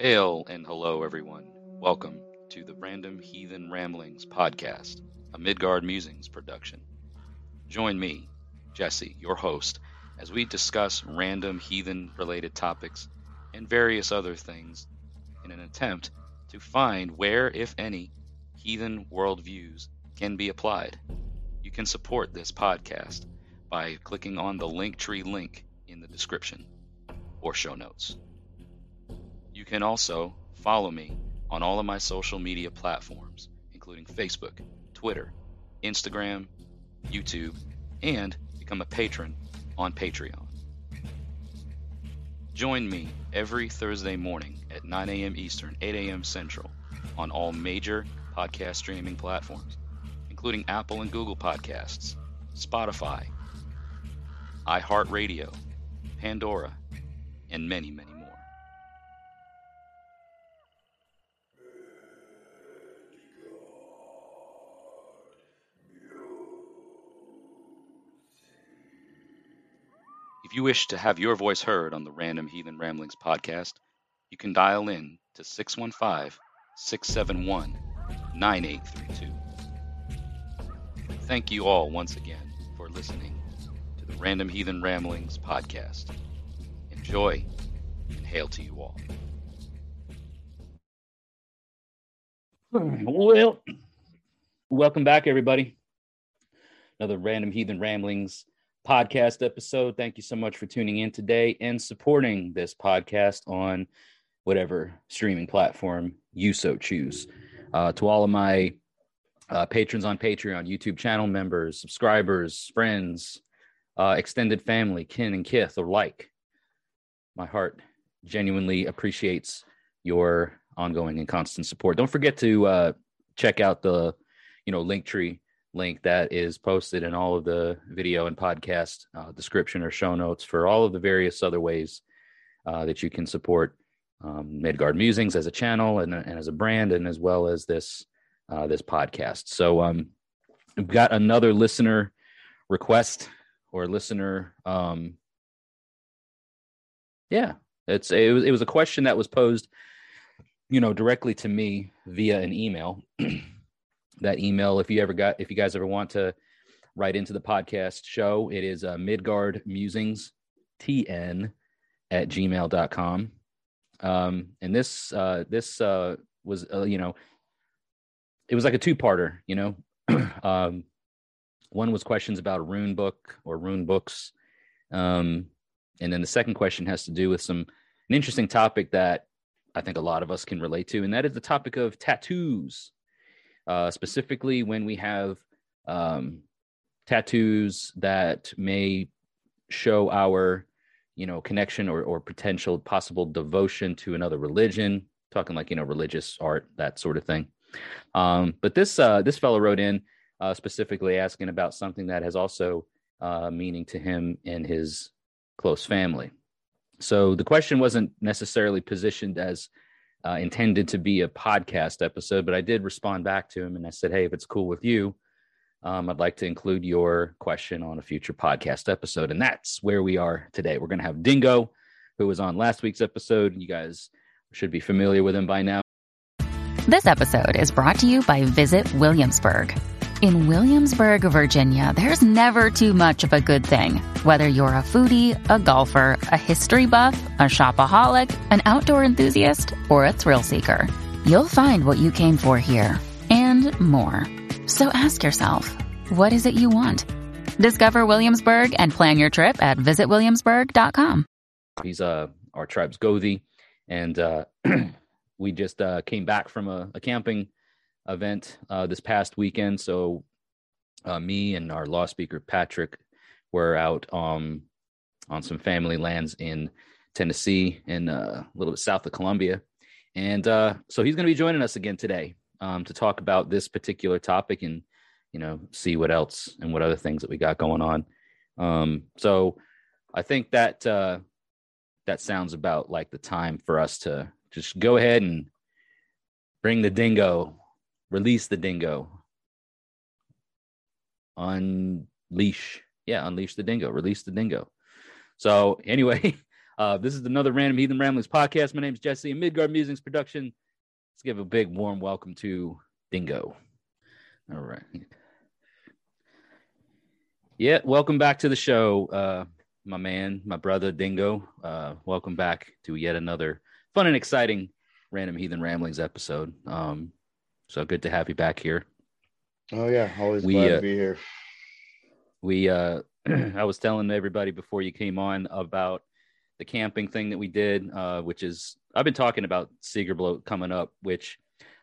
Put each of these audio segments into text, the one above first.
Hail and hello, everyone. Welcome to the Random Heathen Ramblings podcast, a Midgard Musings production. Join me, Jesse, your host, as we discuss random heathen related topics and various other things in an attempt to find where, if any, heathen worldviews can be applied. You can support this podcast by clicking on the Linktree link in the description or show notes. You can also follow me on all of my social media platforms, including Facebook, Twitter, Instagram, YouTube, and become a patron on Patreon. Join me every Thursday morning at 9 a.m. Eastern, 8 a.m. Central on all major podcast streaming platforms, including Apple and Google Podcasts, Spotify, iHeartRadio, Pandora, and many, many more. If you wish to have your voice heard on the Random Heathen Ramblings podcast, you can dial in to 615 671 9832. Thank you all once again for listening to the Random Heathen Ramblings podcast. Enjoy and hail to you all. Hmm, well, welcome back, everybody. Another Random Heathen Ramblings podcast episode. Thank you so much for tuning in today and supporting this podcast on whatever streaming platform you so choose. Uh, to all of my uh, patrons on Patreon, YouTube channel members, subscribers, friends, uh, extended family, kin and kith alike, my heart genuinely appreciates your ongoing and constant support. Don't forget to uh, check out the, you know, Linktree link that is posted in all of the video and podcast uh, description or show notes for all of the various other ways uh, that you can support um, Midgard Musings as a channel and, and, as a brand, and as well as this uh, this podcast. So um, we've got another listener request or listener. Um, yeah, it's it was, it was a question that was posed, you know, directly to me via an email. that email, if you ever got, if you guys ever want to write into the podcast show, it is uh, Midgard Musings TN at gmail.com. Um, and this, uh, this, uh, was, uh, you know, it was like a two parter, you know, um, one was questions about a rune book or rune books. Um, and then the second question has to do with some, an interesting topic that I think a lot of us can relate to, and that is the topic of tattoos uh, specifically when we have um, tattoos that may show our you know connection or, or potential possible devotion to another religion talking like you know religious art that sort of thing. Um, but this uh, this fellow wrote in uh, specifically asking about something that has also uh, meaning to him and his close family. So the question wasn't necessarily positioned as uh, intended to be a podcast episode, but I did respond back to him and I said, Hey, if it's cool with you, um, I'd like to include your question on a future podcast episode. And that's where we are today. We're going to have Dingo, who was on last week's episode. You guys should be familiar with him by now. This episode is brought to you by Visit Williamsburg. In Williamsburg, Virginia, there's never too much of a good thing. Whether you're a foodie, a golfer, a history buff, a shopaholic, an outdoor enthusiast, or a thrill seeker, you'll find what you came for here and more. So ask yourself, what is it you want? Discover Williamsburg and plan your trip at visitwilliamsburg.com. He's uh, our tribe's Gothi, and uh, we just uh, came back from a, a camping event uh, this past weekend. So uh, me and our law speaker Patrick were out um, on some family lands in Tennessee and uh, a little bit south of Columbia, and uh, so he's going to be joining us again today um, to talk about this particular topic and you know see what else and what other things that we got going on. Um, so I think that uh, that sounds about like the time for us to just go ahead and bring the dingo release the dingo unleash yeah unleash the dingo release the dingo so anyway Uh, this is another Random Heathen Ramblings podcast. My name is Jesse, and Midgard Musings production. Let's give a big warm welcome to Dingo. All right. Yeah, welcome back to the show, uh, my man, my brother Dingo. Uh, welcome back to yet another fun and exciting Random Heathen Ramblings episode. Um, so good to have you back here. Oh yeah, always we, glad uh, to be here. We, uh, I was telling everybody before you came on about the camping thing that we did, uh, which is I've been talking about Sigrblot coming up, which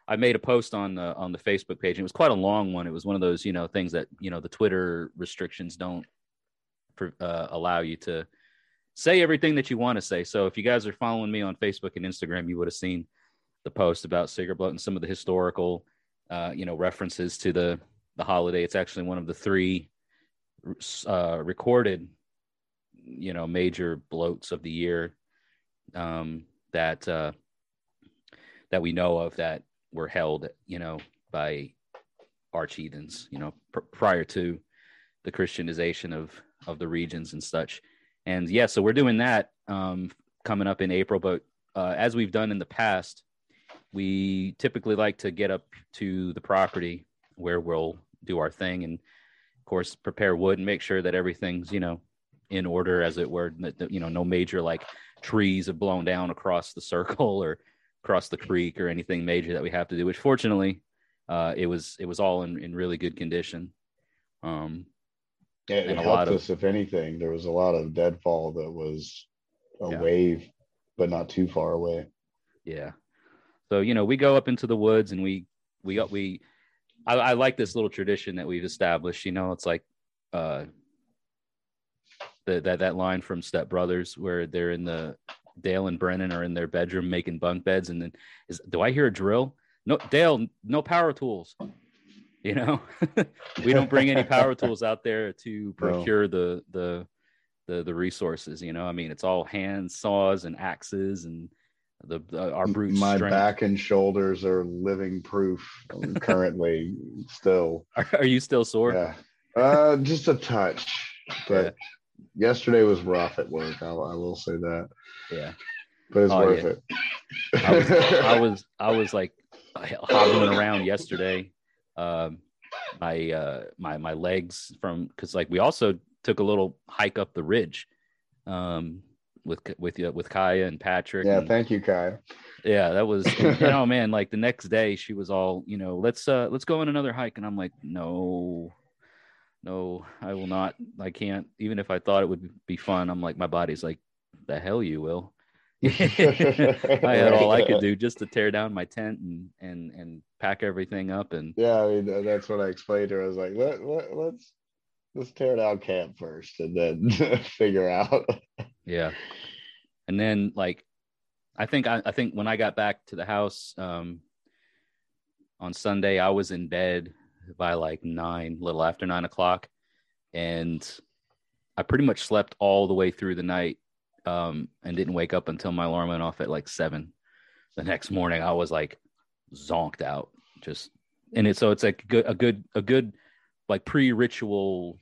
I made a post on the on the Facebook page. And it was quite a long one. It was one of those you know things that you know the Twitter restrictions don't uh, allow you to say everything that you want to say. So if you guys are following me on Facebook and Instagram, you would have seen the post about Sigrblot and some of the historical uh, you know references to the the holiday. It's actually one of the three uh, recorded you know major bloats of the year um, that uh, that we know of that were held, you know, by arch heathens, you know, pr- prior to the Christianization of of the regions and such. And yeah, so we're doing that um, coming up in April. But uh, as we've done in the past, we typically like to get up to the property where we'll do our thing and, of course, prepare wood and make sure that everything's you know in order, as it were. That, you know, no major like trees have blown down across the circle or across the creek or anything major that we have to do. Which fortunately, uh, it was it was all in, in really good condition. Um, yeah, it helped us. Of, if anything, there was a lot of deadfall that was a yeah. wave, but not too far away. Yeah. So you know, we go up into the woods and we we got we. I, I like this little tradition that we've established. You know, it's like uh, the, that that line from Step Brothers where they're in the Dale and Brennan are in their bedroom making bunk beds, and then is do I hear a drill? No, Dale, no power tools. You know, we don't bring any power tools out there to procure the the the the resources. You know, I mean, it's all hand saws and axes and the, the our brute my strength. back and shoulders are living proof currently still. Are, are, you still sore? Yeah. Uh just a touch but yeah. yesterday was rough at work I, I, will say that. Yeah. But it's oh, worth yeah. it. I was, I was i was like hobbling around yesterday. Um my uh my my legs from because like we also took a little hike up the ridge. Um with with you with Kaya and Patrick. Yeah, and, thank you, Kaya. Yeah, that was know, man, like the next day she was all, you know, let's uh let's go on another hike. And I'm like, no, no, I will not. I can't, even if I thought it would be fun. I'm like, my body's like, the hell you will. I had all I could do just to tear down my tent and and and pack everything up and yeah, I mean that's what I explained to her. I was like, let, let let's let's tear down camp first and then figure out. Yeah. And then like I think I, I think when I got back to the house um on Sunday, I was in bed by like nine, little after nine o'clock. And I pretty much slept all the way through the night um, and didn't wake up until my alarm went off at like seven. The next morning, I was like zonked out, just and it so it's like good a good a good like pre-ritual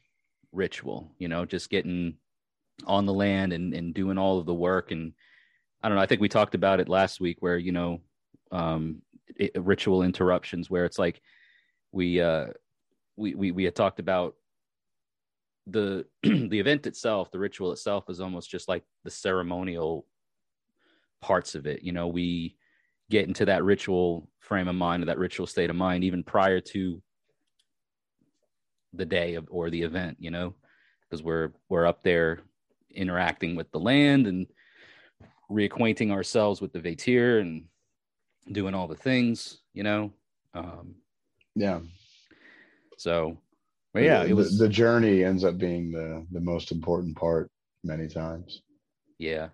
ritual, you know, just getting on the land and, and doing all of the work. And I don't know, I think we talked about it last week where, you know, um, it, ritual interruptions where it's like we, uh, we, we, we had talked about the, the event itself, the ritual itself is almost just like the ceremonial parts of it. You know, we get into that ritual frame of mind or that ritual state of mind even prior to the day of, or the event, you know, because we're we're up there interacting with the land and reacquainting ourselves with the Vaettir and doing all the things, you know. Um, yeah. So, but yeah, the, it was the, the journey ends up being the the most important part many times. Yeah,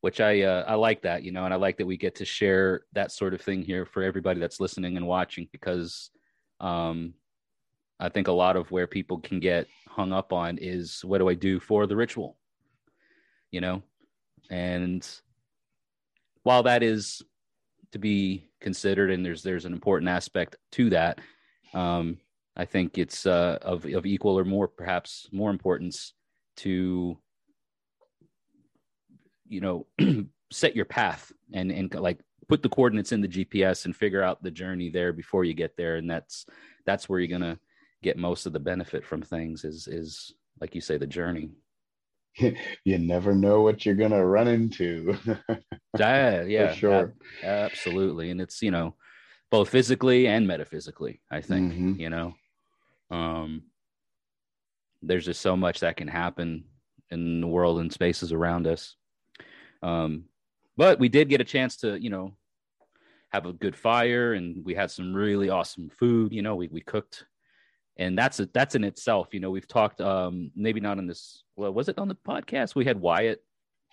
which I uh, I like that, you know, and I like that we get to share that sort of thing here for everybody that's listening and watching because um, I think a lot of where people can get hung up on is what do I do for the ritual? You know? And while that is to be considered and there's there's an important aspect to that, um, I think it's uh, of of equal or more perhaps more importance to you know set your path and and like put the coordinates in the gps and figure out the journey there before you get there and that's that's where you're gonna get most of the benefit from things is is like you say the journey you never know what you're gonna run into. Yeah yeah sure. absolutely. And it's you know both physically and metaphysically i think mm-hmm. you know? Um there's just so much that can happen in the world and spaces around us. Um but we did get a chance to you know have a good fire and we had some really awesome food you know? We, we cooked and that's a, that's in itself you know we've talked um maybe not on this well was it on the podcast? We had wyatt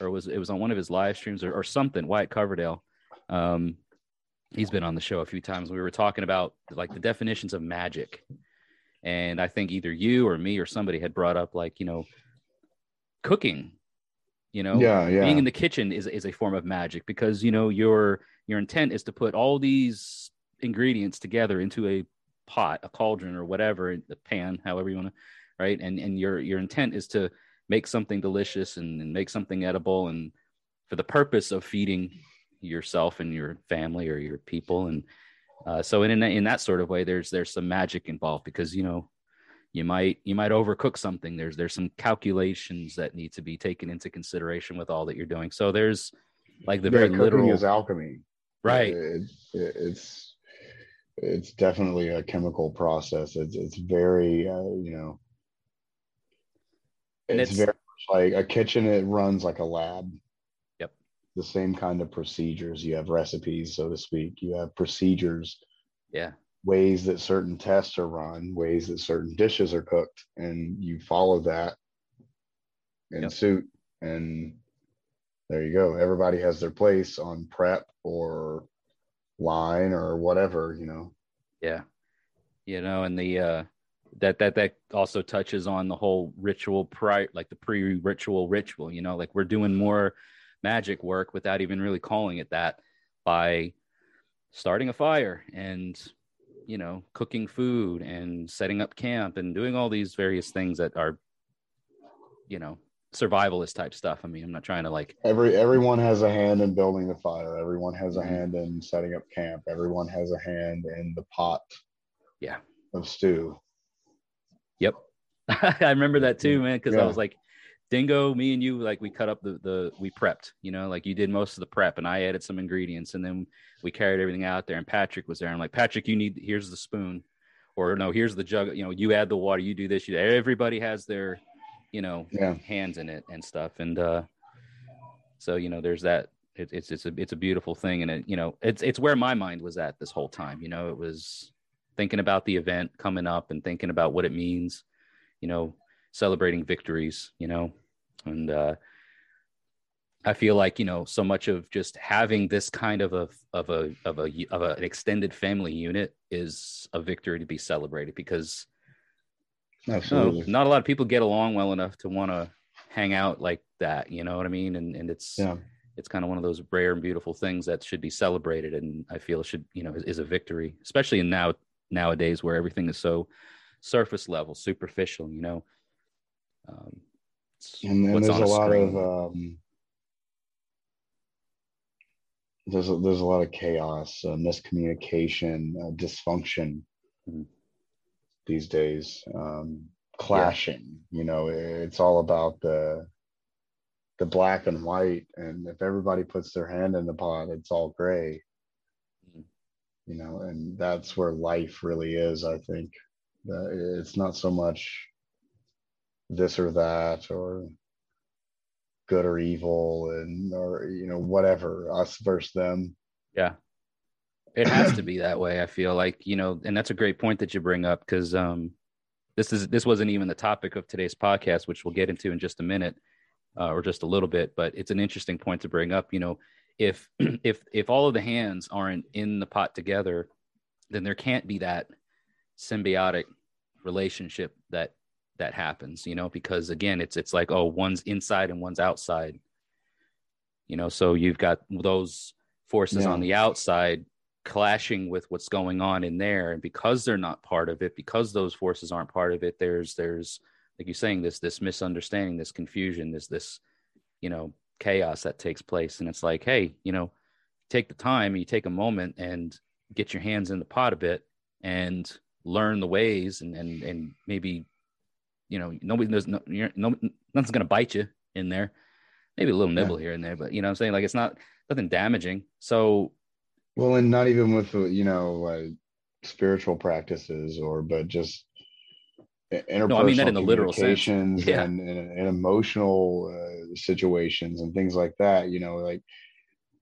or was it was on one of his live streams or, or something wyatt coverdale. Um he's been on the show a few times. We were talking about like the definitions of magic. And i think either you or me or somebody had brought up like you know cooking you know? Yeah, yeah. being in the kitchen is, is a form of magic because you know your your intent is to put all these ingredients together into a pot a cauldron or whatever the pan however you want to right? And and your your intent is to make something delicious and, and make something edible and for the purpose of feeding yourself and your family or your people. And uh, so in, in in that sort of way there's there's some magic involved because you know you might you might overcook something. There's there's some calculations that need to be taken into consideration with all that you're doing. So there's like the yeah, very literal is alchemy. Right. It, it, it's it's definitely a chemical process it's it's very uh, you know it's, it's very like a kitchen it runs like a lab yep the same kind of procedures you have recipes so to speak you have procedures yeah ways that certain tests are run, ways that certain dishes are cooked, and you follow that in yep. suit. And there you go. Everybody has their place on prep or line or whatever, you know. Yeah. You know, and the uh that that that also touches on the whole ritual prior like the pre-ritual ritual, you know, like we're doing more magic work without even really calling it that by starting a fire and you know, cooking food and setting up camp and doing all these various things that are, you know, survivalist type stuff. I mean, I'm not trying to like every everyone has a hand in building the fire. Everyone has a mm-hmm. hand in setting up camp. Everyone has a hand in the pot. Yeah. Of stew. Yep. I remember that too, man, because yeah. I was like, Dingo, me and you, like we cut up the the we prepped, you know, like you did most of the prep, and I added some ingredients, and then we carried everything out there. And Patrick was there. I'm like, Patrick, you need here's the spoon, or no, here's the jug. You know, you add the water, you do this. You everybody has their, you know, yeah. hands in it and stuff. And uh, so you know, there's that. It, it's it's a it's a beautiful thing, and it you know, it's it's where my mind was at this whole time. You know, it was thinking about the event coming up and thinking about what it means. You know, celebrating victories, you know, and uh, I feel like you know so much of just having this kind of a of a of a of a, an extended family unit is a victory to be celebrated because Absolutely. You know, not a lot of people get along well enough to want to hang out like that. You know what I mean? And and it's yeah. it's kind of one of those rare and beautiful things that should be celebrated, and I feel should you know is, is a victory, especially in now nowadays where everything is so surface level, superficial. You know, um, and then there's a, a lot of um, there's a, there's a lot of chaos, uh, miscommunication, uh, dysfunction mm-hmm. These days, um, clashing. Yeah. You know, it's all about the the black and white, and if everybody puts their hand in the pot, it's all gray. Mm-hmm. You know, and that's where life really is. I think it's not so much this or that or good or evil and or you know whatever us versus them yeah it has to be that way i feel like you know and that's a great point that you bring up because um this is this wasn't even the topic of today's podcast which we'll get into in just a minute uh, or just a little bit but it's an interesting point to bring up you know if if if all of the hands aren't in the pot together then there can't be that symbiotic relationship that that happens you know because again it's it's like oh one's inside and one's outside you know so you've got those forces yeah. on the outside clashing with what's going on in there and because they're not part of it because those forces aren't part of it there's there's like you're saying this this misunderstanding this confusion this this you know chaos that takes place. And it's like, hey, you know, take the time, you take a moment and get your hands in the pot a bit and learn the ways and and and maybe you know nobody there's no, you're, no nothing's gonna bite you in there maybe a little nibble yeah. here and there but you know i'm saying like it's not nothing damaging so well and not even with you know uh, spiritual practices or but just interpersonal no, I mean that in the literal sense. Yeah. And, and, and emotional uh, situations and things like that you know like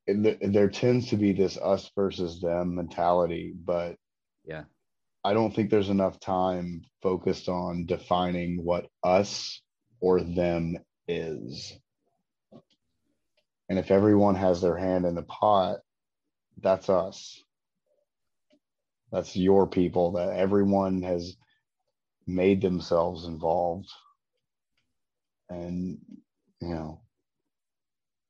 there tends to be this us versus them mentality but yeah I don't think there's enough time focused on defining what us or them is. And if everyone has their hand in the pot, that's us. That's your people, that everyone has made themselves involved. And, you know,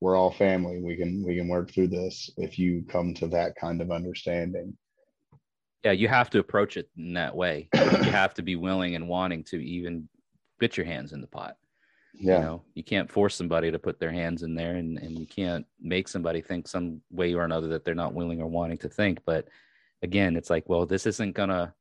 we're all family. We can we can work through this if you come to that kind of understanding yeah you have to approach it in that way you have to be willing and wanting to even get your hands in the pot yeah. you know you can't force somebody to put their hands in there and, and you can't make somebody think some way or another that they're not willing or wanting to think but again it's like well this isn't gonna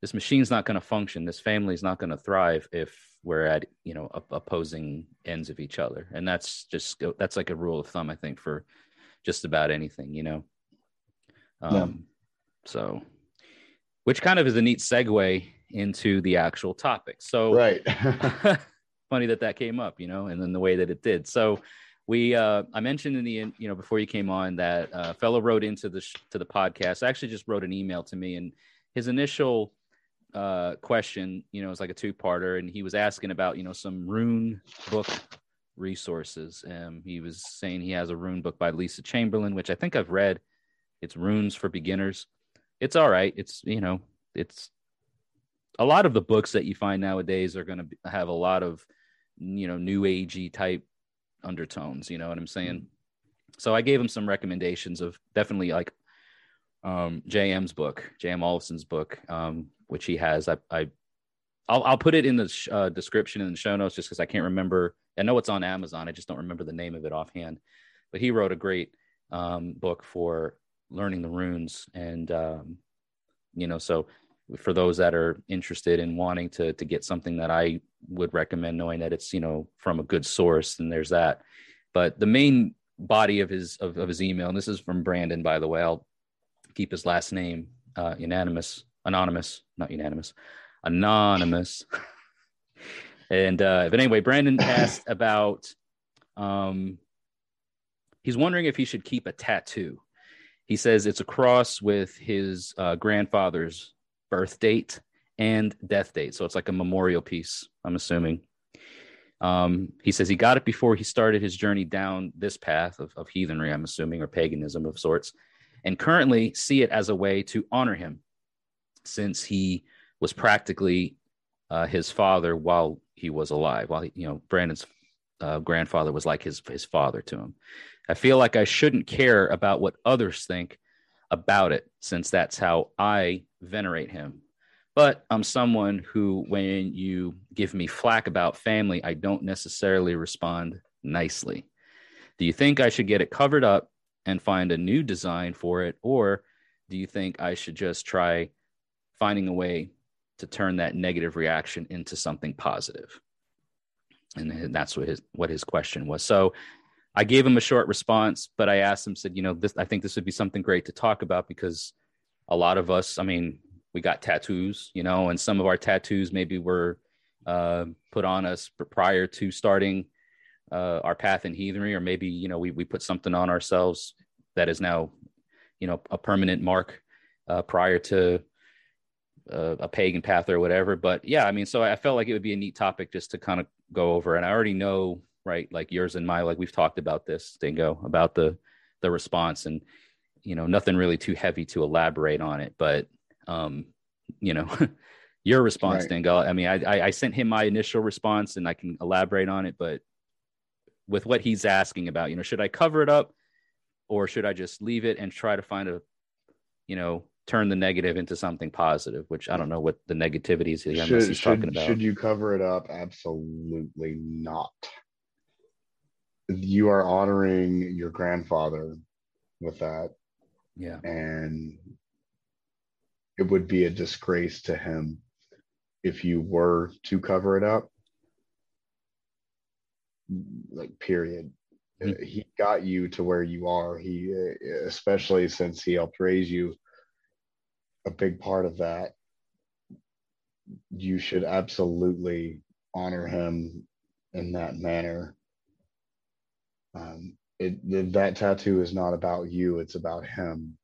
this machine's not gonna function this family's not gonna thrive if we're at you know opposing ends of each other and that's just that's like a rule of thumb i think for just about anything you know um yeah. so which kind of is a neat segue into the actual topic. So, right. funny that that came up, you know, and then the way that it did. So, we uh, I mentioned in the you know before you came on that uh, fellow wrote into the sh- to the podcast. Actually just wrote an email to me, and his initial uh, question, you know, was like a two parter, and he was asking about you know some rune book resources. Um, he was saying he has a rune book by Lisa Chamberlain, which I think I've read. It's Runes for Beginners it's all right. It's you know, it's a lot of the books that you find nowadays are going to have a lot of you know new agey type undertones. You know what I'm saying? Mm-hmm. So I gave him some recommendations of definitely like um, JM's book, JM Olafson's book, um, which he has. I, I I'll, I'll put it in the sh- uh, description in the show notes just because I can't remember. I know it's on Amazon. I just don't remember the name of it offhand. But he wrote a great um, book for learning the runes and um, you know so for those that are interested in wanting to to get something that i would recommend knowing that it's you know from a good source and there's that. But the main body of his of, of his email and this is from brandon by the way i'll keep his last name uh unanimous anonymous not unanimous anonymous. And uh but anyway brandon asked about um he's wondering if he should keep a tattoo. He says it's a cross with his uh, grandfather's birth date and death date. So it's like a memorial piece, I'm assuming. Um, he says he got it before he started his journey down this path of, of heathenry, I'm assuming, or paganism of sorts, and currently see it as a way to honor him since he was practically uh, his father while he was alive. While he, you know, Brandon's uh, grandfather was like his his father to him. I feel like I shouldn't care about what others think about it, since that's how I venerate him. But I'm someone who, when you give me flack about family, I don't necessarily respond nicely. Do you think I should get it covered up and find a new design for it? Or do you think I should just try finding a way to turn that negative reaction into something positive? And that's what his what his question was. So I gave him a short response, but I asked him, said, you know, this, I think this would be something great to talk about because a lot of us, I mean, we got tattoos, you know, and some of our tattoos maybe were uh, put on us prior to starting uh, our path in heathenry, or maybe, you know, we, we put something on ourselves that is now, you know, a permanent mark uh, prior to uh, a pagan path or whatever. But yeah, I mean, so I felt like it would be a neat topic just to kind of go over. And I already know right? Like yours and my, like we've talked about this, Dingo, about the the response, and you know, nothing really too heavy to elaborate on it, but um, you know, your response, right. Dingo. I mean, I, I sent him my initial response, and I can elaborate on it, but with what he's asking about, you know, should I cover it up, or should I just leave it and try to find a, you know, turn the negative into something positive, which I don't know what the negativity is he's should, talking about. Should you cover it up? Absolutely not. You are honoring your grandfather with that. Yeah. and it would be a disgrace to him if you were to cover it up. Like period. Mhm. Uh, he got you to where you are. He uh, especially since he helped raise you a big part of that you should absolutely honor him in that manner um it th- that tattoo is not about you it's about him.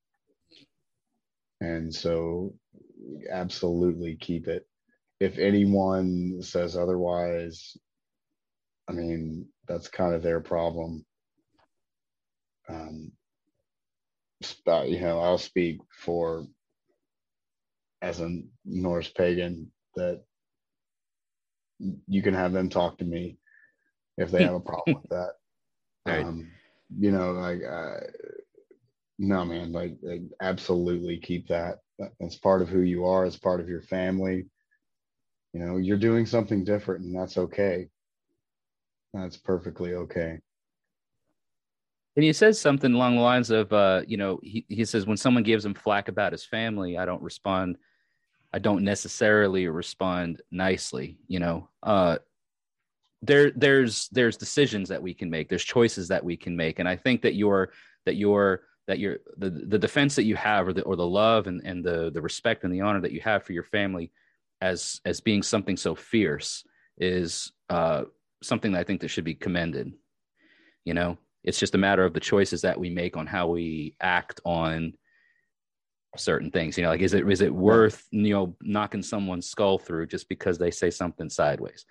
And so absolutely keep it. If anyone says otherwise i mean that's kind of their problem. Um sp- you know i'll speak for as a norse pagan that you can have them talk to me if they have a problem with that Right. um you know like uh, no man like, like absolutely keep that it's part of who you are it's part of your family you know you're doing something different and that's okay that's perfectly okay And he says something along the lines of, uh, you know, he, he says, when someone gives him flack about his family, I don't respond. I don't necessarily respond nicely, you know. Uh, there, there's, there's decisions that we can make. There's choices that we can make, and I think that your, that your, that your, the, the defense that you have, or the, or the love and, and the, the respect and the honor that you have for your family, as, as being something so fierce, is uh, something that I think that should be commended. You know, it's just a matter of the choices that we make on how we act on certain things. You know, like is it is it worth you know knocking someone's skull through just because they say something sideways?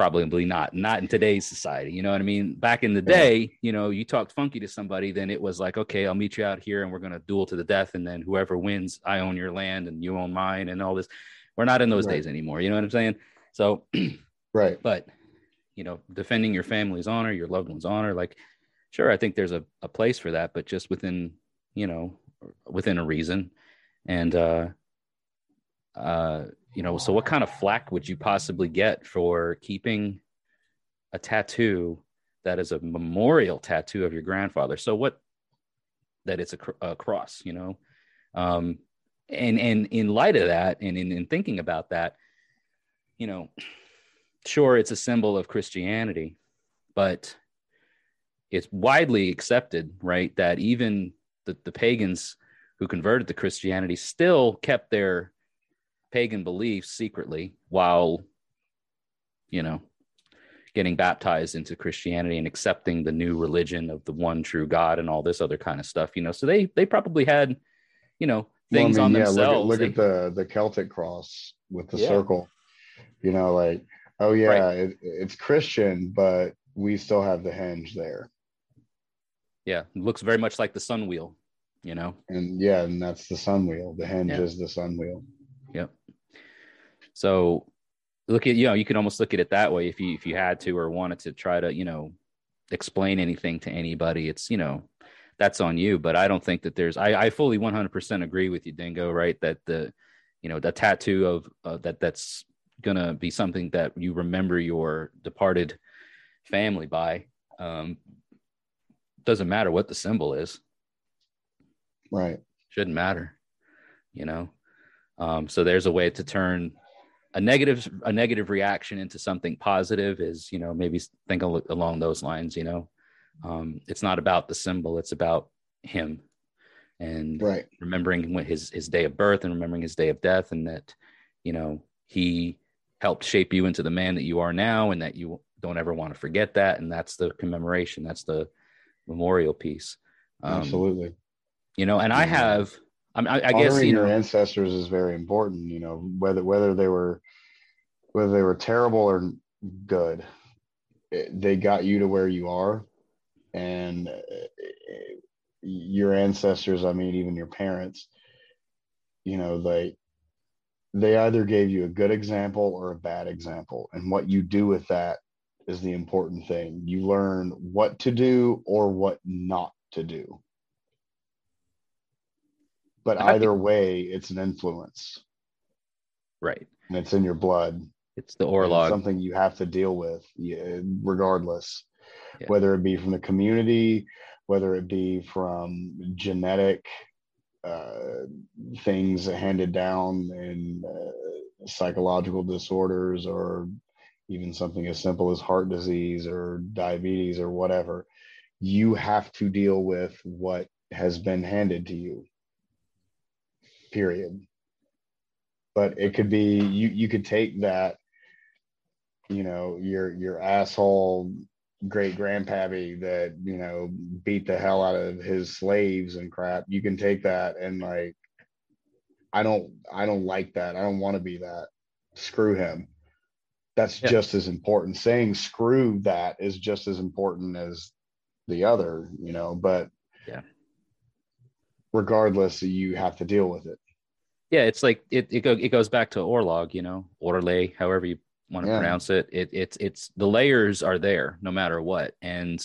Probably not. Not in today's society. You know what I mean? Back in the day, you know, you talked funky to somebody, then it was like, okay, I'll meet you out here and we're gonna duel to the death, and then whoever wins, I own your land and you own mine, and all this. We're not in those Right. days anymore. You know what I'm saying? So right but you know defending your family's honor your loved one's honor like sure i think there's a, a place for that but just within you know within a reason and uh uh you know so what kind of flack would you possibly get for keeping a tattoo that is a memorial tattoo of your grandfather? So what that it's a, cr- a cross you know? Um and and in light of that and in, in thinking about that you know sure it's a symbol of christianity but it's widely accepted right that even the, the pagans who converted to christianity still kept their pagan beliefs secretly while you know getting baptized into christianity and accepting the new religion of the one true god and all this other kind of stuff you know so they they probably had you know Well, I things mean, on yeah, themselves look at, look at the the celtic cross with the Yeah. circle you know like oh yeah it, it's christian but we still have the hinge there yeah it looks very much like the sun wheel you know and yeah and that's the sun wheel the hinge Yeah. is the sun wheel. So look at you know you could almost look at it that way if you if you had to or wanted to try to you know explain anything to anybody. It's you know that's on you, but I don't think that there's. I I fully 100% agree with you, Dingo. Right that the you know the tattoo of uh, that that's gonna be something that you remember your departed family by. Um, doesn't matter what the symbol is right shouldn't matter you know um, so there's a way to turn a negative a negative reaction into something positive is you know maybe think al- along those lines you know? Um, it's not about the symbol it's about him and right. remembering his his day of birth and remembering his day of death and that you know he helped shape you into the man that you are now and that you don't ever want to forget that and that's the commemoration that's the memorial piece. Um, absolutely. you know and i have i, mean, I, I guess you your know. ancestors is very important you know whether whether they were whether they were terrible or good it- they got you to where you are. And uh, your ancestors i mean even your parents you know they they either gave you a good example or a bad example. And what you do with that is the important thing. You learn what to do or what not to do but either way it's an influence. Right. And it's in your blood. It's the and it's something you have to deal with regardless. Yeah. whether it be from the community, whether it be from genetic uh, things handed down in uh, psychological disorders or even something as simple as heart disease or diabetes or whatever, you have to deal with what has been handed to you. Period. But it could be you you could take that, you know, your your asshole great grandpappy that, you know, beat the hell out of his slaves and crap. You can take that and like I don't I don't like that. I don't want to be that. Screw him that's yeah. just as important saying screw that is just as important as the other you know but yeah regardless you have to deal with it. Yeah it's like it it, go, it goes back to orlog you know orlay however you want to yeah. pronounce it. It it's it's the layers are there no matter what. And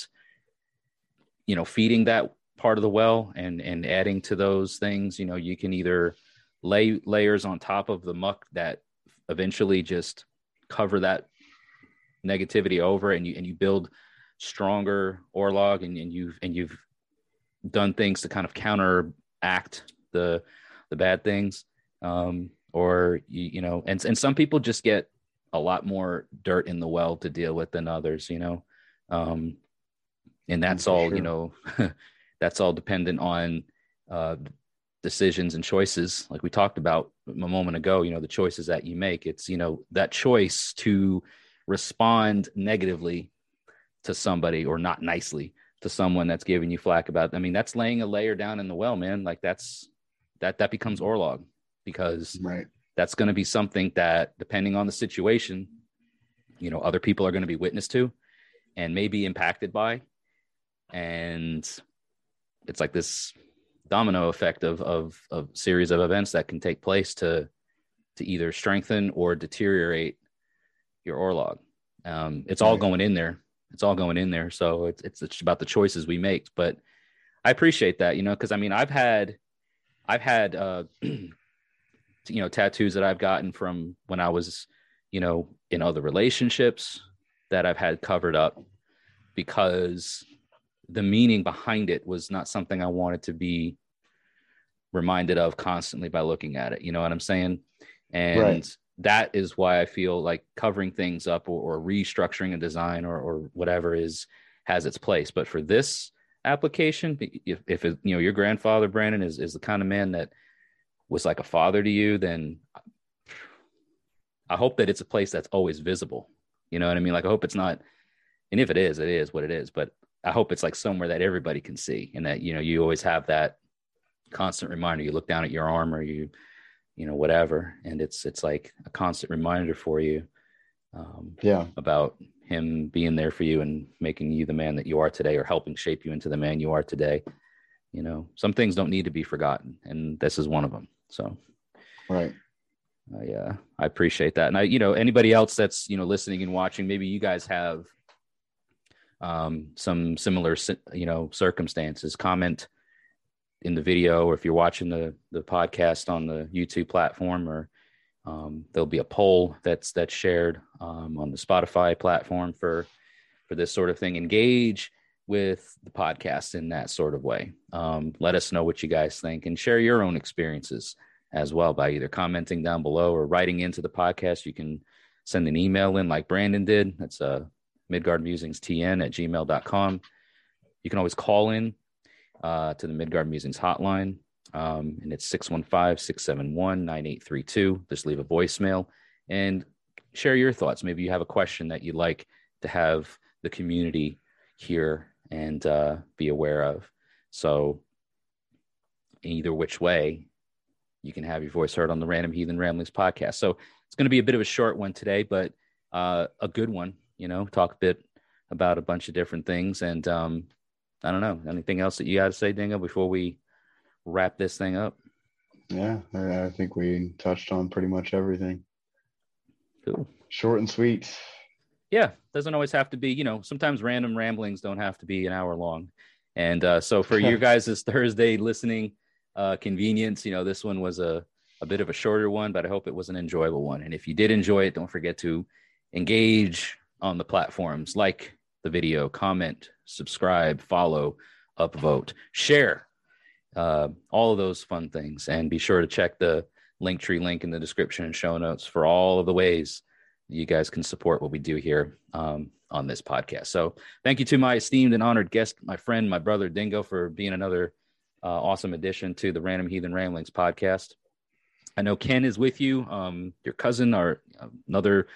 you know feeding that part of the well and and adding to those things you know you can either lay layers on top of the muck that eventually just cover that negativity over and you and you build stronger orlog and, and you've and you've done things to kind of counteract the the bad things. Um or you, you know and and some people just get a lot more dirt in the well to deal with than others you know? Um and that's all sure. you know that's all dependent on uh decisions and choices. Like we talked about a moment ago you know the choices that you make. It's you know that choice to respond negatively to somebody or not nicely to someone that's giving you flack about i mean that's laying a layer down in the well man like that's that that becomes orlog because right that's going to be something that depending on the situation you know other people are going to be witness to and may be impacted by and it's like this domino effect of of of series of events that can take place to to either strengthen or deteriorate your orlog. Um, it's all going in there. It's all going in there. So it's it's, it's about the choices we make. But I appreciate that, you know, because I mean, I've had I've had uh, you know tattoos that I've gotten from when I was you know in other relationships that I've had covered up because the meaning behind it was not something I wanted to be reminded of constantly by looking at it. You know what I'm saying? And right. That is why I feel like covering things up or, or restructuring a design or, or whatever is has its place. But for this application, if, if it, you know your grandfather Brandon is is the kind of man that was like a father to you, then I hope that it's a place that's always visible. You know what I mean? Like I hope it's not, and if it is, it is what it is. But I hope it's like somewhere that everybody can see and that, you know, you always have that constant reminder. You look down at your arm or you, you know, whatever. And it's, it's like a constant reminder for you. Um, yeah. About him being there for you and making you the man that you are today or helping shape you into the man you are today. You know, some things don't need to be forgotten. And this is one of them. So, right. I, uh, I appreciate that. And I, you know, anybody else that's, you know, listening and watching, maybe you guys have um, some similar you know circumstances comment in the video or if you're watching the the podcast on the youtube platform or um, there'll be a poll that's that's shared um, on the spotify platform for for this sort of thing. Engage with the podcast in that sort of way. Um, let us know what you guys think and share your own experiences as well by either commenting down below or writing into the podcast. You can send an email in like brandon did. That's uh, midgardmusingstn at gmail.com. You can always call in uh, to the Midgard Musings hotline, um, and it's 615 671 9832. Just leave a voicemail and share your thoughts. Maybe you have a question that you'd like to have the community hear and uh, be aware of. So, either which way, you can have your voice heard on the Random Heathen Ramblings podcast. So, it's going to be a bit of a short one today, but uh, a good one you know, talk a bit about a bunch of different things. And um, I don't know, anything else that you got to say, Dingo, before we wrap this thing up? Yeah, I think we touched on pretty much everything. Cool. Short and sweet. Yeah, doesn't always have to be, you know, sometimes random ramblings don't have to be an hour long. And uh, so for you guys this Thursday listening uh, convenience, you know, this one was a, a bit of a shorter one, but I hope it was an enjoyable one. And if you did enjoy it, don't forget to engage on the platforms like the video, comment, subscribe, follow, upvote, share, uh, all of those fun things. And be sure to check the Linktree link in the description and show notes for all of the ways you guys can support what we do here um, on this podcast. So thank you to my esteemed and honored guest, my friend, my brother Dingo, for being another uh, awesome addition to the Random Heathen Ramblings podcast. I know Ken is with you, um, your cousin, or another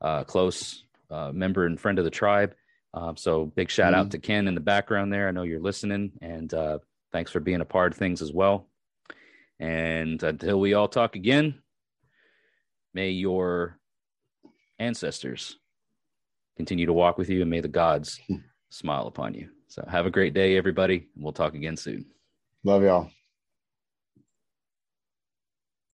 uh, close uh, member and friend of the tribe. Um, so big shout mm-hmm. out to Ken in the background there. I know you're listening, and uh, thanks for being a part of things as well. And until we all talk again, may your ancestors continue to walk with you, and may the gods smile upon you. So have a great day, everybody. We'll talk again soon. Love y'all.